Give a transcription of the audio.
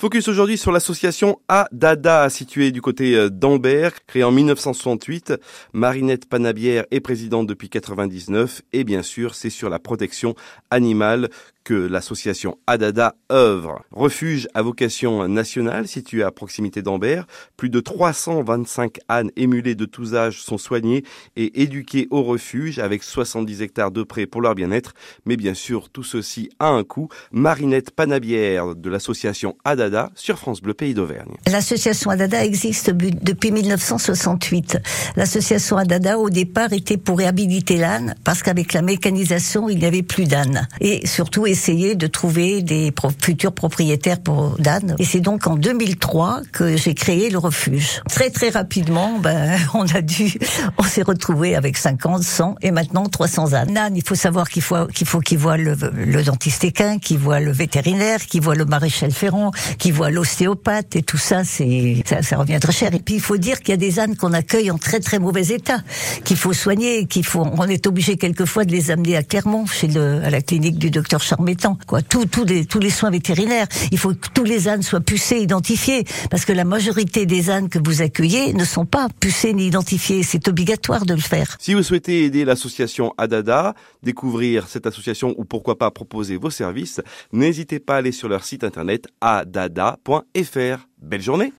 Focus aujourd'hui sur l'association Adada, située du côté euh, d'Ambert, créée en 1968. Marinette Panabière est présidente depuis 99 et bien sûr, c'est sur la protection animale que l'association Adada œuvre. Refuge à vocation nationale situé à proximité d'Ambert, plus de 325 ânes émulés de tous âges sont soignés et éduqués au refuge avec 70 hectares de prés pour leur bien-être. Mais bien sûr, tout ceci a un coût. Marinette Panabière de l'association Adada sur France Bleu Pays d'Auvergne. L'association Adada existe depuis 1968. L'association Adada au départ était pour réhabiliter l'âne parce qu'avec la mécanisation, il n'y avait plus d'ânes. Et surtout, essayer de trouver des futurs propriétaires pour d'ânes. Et c'est donc en 2003 que j'ai créé le refuge. Très très rapidement, ben, on a dû, on s'est retrouvé avec 50, 100 et maintenant 300 ânes. Il faut savoir qu'il faut qu'il faut qu'ils voient le, le dentiste équin, qu'ils voient le vétérinaire, qu'ils voient le maréchal Ferrand, qu'ils voient l'ostéopathe et tout ça, c'est ça, ça revient très cher. Et puis il faut dire qu'il y a des ânes qu'on accueille en très très mauvais état, qu'il faut soigner, qu'il faut, on est obligé quelquefois de les amener à Clermont, chez le, à la clinique du docteur Tous les, tous les soins vétérinaires. Il faut que tous les ânes soient pucés, identifiés, parce que la majorité des ânes que vous accueillez ne sont pas pucés ni identifiés. C'est obligatoire de le faire. Si vous souhaitez aider l'association Adada, découvrir cette association ou pourquoi pas proposer vos services, n'hésitez pas à aller sur leur site internet adada.fr. Belle journée